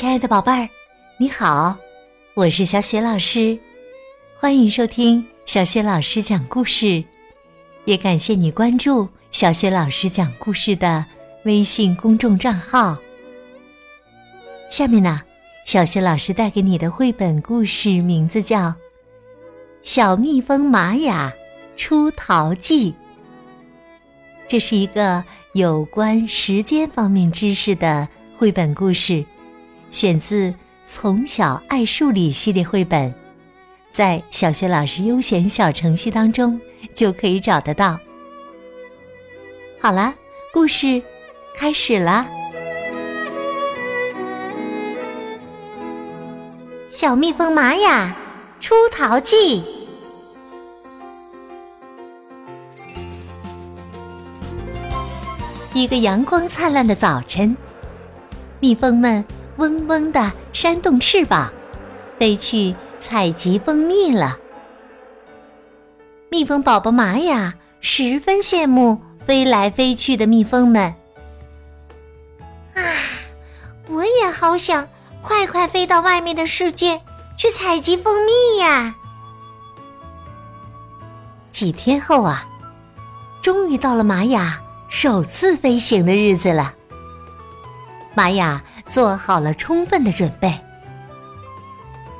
亲爱的宝贝儿，你好，我是小雪老师，欢迎收听小雪老师讲故事，也感谢你关注小雪老师讲故事的微信公众账号。下面呢，小雪老师带给你的绘本故事名字叫《小蜜蜂玛雅出逃记》，这是一个有关时间方面知识的绘本故事。选自《从小爱数理》系列绘本，在小学老师优选小程序当中就可以找得到。好了，故事开始了。小蜜蜂玛雅出逃记。一个阳光灿烂的早晨，蜜蜂们。嗡嗡的扇动翅膀，飞去采集蜂蜜了。蜜蜂宝宝玛雅十分羡慕飞来飞去的蜜蜂们。啊，我也好想快快飞到外面的世界去采集蜂蜜呀！几天后啊，终于到了玛雅首次飞行的日子了。玛雅。做好了充分的准备，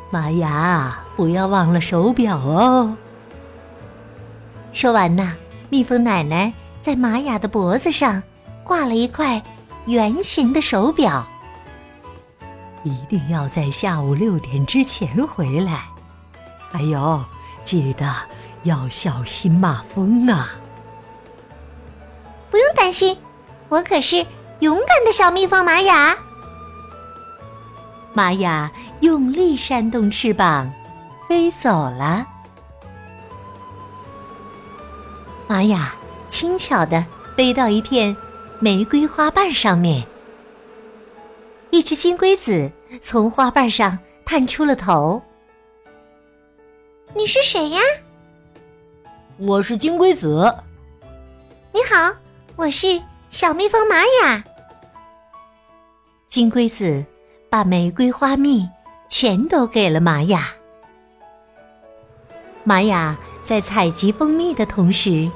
玛雅，不要忘了手表哦。说完呢，蜜蜂奶奶在玛雅的脖子上挂了一块圆形的手表，一定要在下午六点之前回来。还有，记得要小心马蜂啊！不用担心，我可是勇敢的小蜜蜂玛雅。玛雅用力扇动翅膀，飞走了。玛雅轻巧的飞到一片玫瑰花瓣上面，一只金龟子从花瓣上探出了头。“你是谁呀？”“我是金龟子。”“你好，我是小蜜蜂玛雅。”金龟子。把玫瑰花蜜全都给了玛雅。玛雅在采集蜂蜜的同时，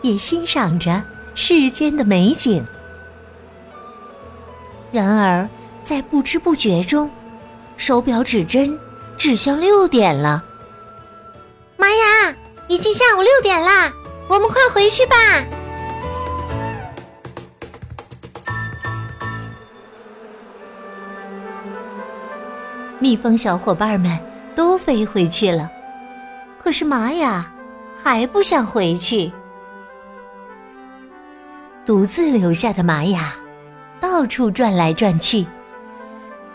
也欣赏着世间的美景。然而，在不知不觉中，手表指针指向六点了。玛雅，已经下午六点啦，我们快回去吧。蜜蜂小伙伴们都飞回去了，可是玛雅还不想回去。独自留下的玛雅到处转来转去，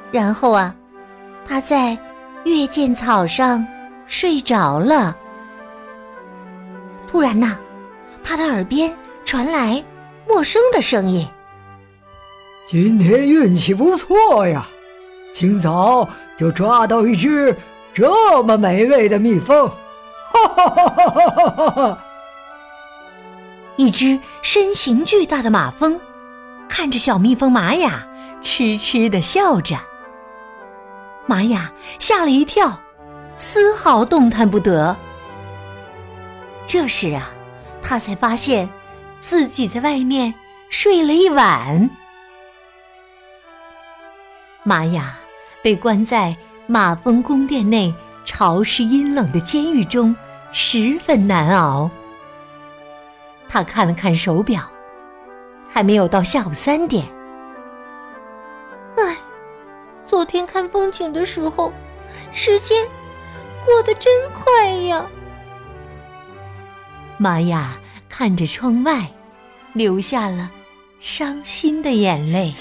然后啊，他在月见草上睡着了。突然呐，他的耳边传来陌生的声音：“今天运气不错呀，清早。”就抓到一只这么美味的蜜蜂，哈哈哈哈哈哈！一只身形巨大的马蜂看着小蜜蜂玛雅，痴痴的笑着。玛雅吓了一跳，丝毫动弹不得。这时啊，他才发现自己在外面睡了一晚。玛雅。被关在马蜂宫殿内潮湿阴冷的监狱中，十分难熬。他看了看手表，还没有到下午三点。唉，昨天看风景的时候，时间过得真快呀。玛雅看着窗外，流下了伤心的眼泪。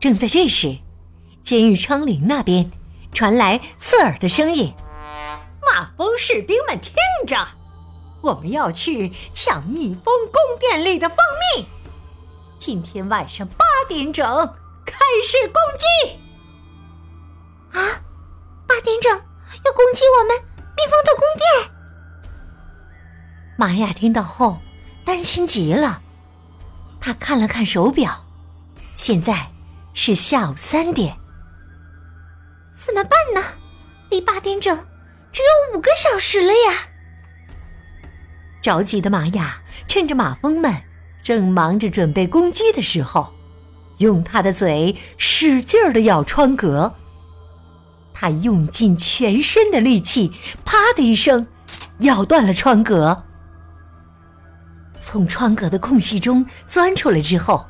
正在这时，监狱窗棂那边传来刺耳的声音：“马蜂士兵们，听着，我们要去抢蜜蜂宫殿里的蜂蜜。今天晚上八点整开始攻击。”啊，八点整要攻击我们蜜蜂的宫殿！玛雅听到后担心极了，他看了看手表，现在。是下午三点。怎么办呢？离八点整只有五个小时了呀！着急的玛雅趁着马蜂们正忙着准备攻击的时候，用他的嘴使劲儿的咬窗格。他用尽全身的力气，啪的一声，咬断了窗格。从窗格的空隙中钻出来之后，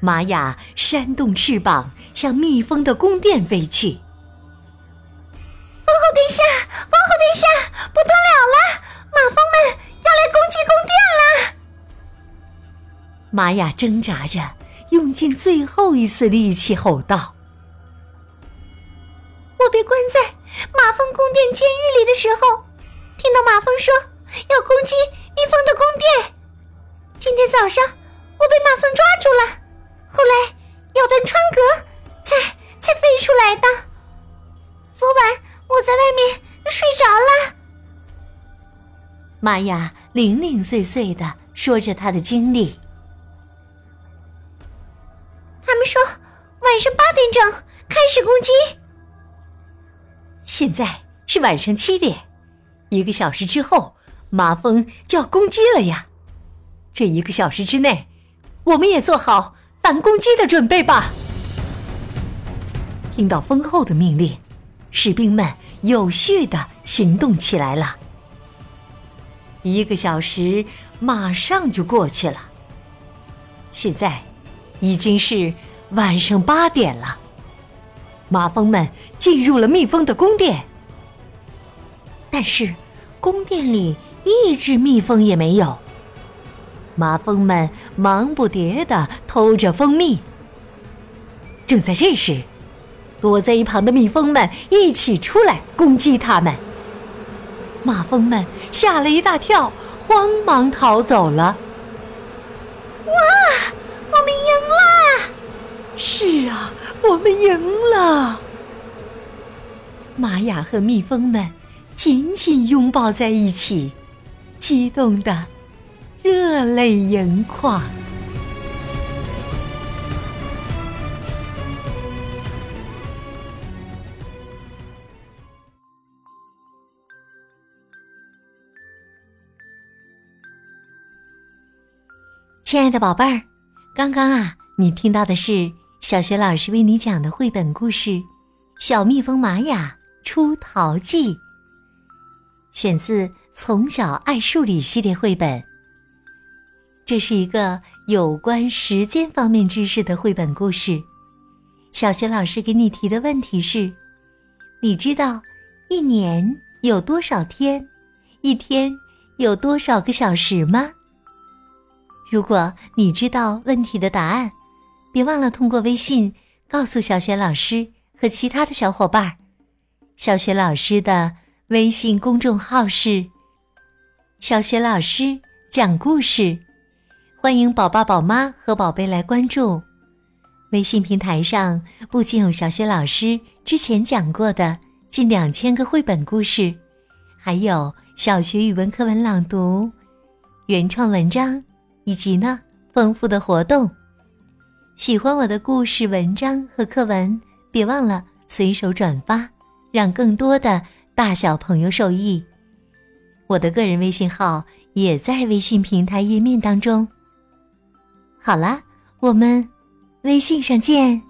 玛雅扇动翅膀向蜜蜂的宫殿飞去。王后殿下，王后殿下，不得了了！马蜂们要来攻击宫殿了！玛雅挣扎着，用尽最后一丝力气吼道。我被关在马蜂宫殿监狱里的时候，听到马蜂说要攻击蜜蜂的宫殿。今天早上我被马蜂抓住了，玛雅零零碎碎的说着她的经历。他们说晚上八点整开始攻击。现在是晚上七点，一个小时之后，马蜂就要攻击了呀！这一个小时之内，我们也做好反攻击的准备吧。听到蜂后的命令，士兵们有序的行动起来了。一个小时马上就过去了，现在已经是晚上八点了。马蜂们进入了蜜蜂的宫殿，但是宫殿里一只蜜蜂也没有。马蜂们忙不迭的偷着蜂蜜。正在这时，躲在一旁的蜜蜂们一起出来攻击他们。马蜂们吓了一大跳，慌忙逃走了。哇，我们赢了！是啊。我们赢了！玛雅和蜜蜂们紧紧拥抱在一起，激动的热泪盈眶。亲爱的宝贝儿，刚刚啊，你听到的是。小学老师为你讲的绘本故事《小蜜蜂玛雅出逃记》，选自《从小爱数理》系列绘本。这是一个有关时间方面知识的绘本故事。小学老师给你提的问题是：你知道一年有多少天？一天有多少个小时吗？如果你知道问题的答案。别忘了通过微信告诉小雪老师和其他的小伙伴。小雪老师的微信公众号是“小雪老师讲故事”，欢迎宝爸宝妈和宝贝来关注。微信平台上不仅有小雪老师之前讲过的近两千个绘本故事，还有小学语文课文朗读、原创文章，以及呢丰富的活动。喜欢我的故事、文章和课文，别忘了随手转发，让更多的大小朋友受益。我的个人微信号也在微信平台页面当中。好啦，我们微信上见。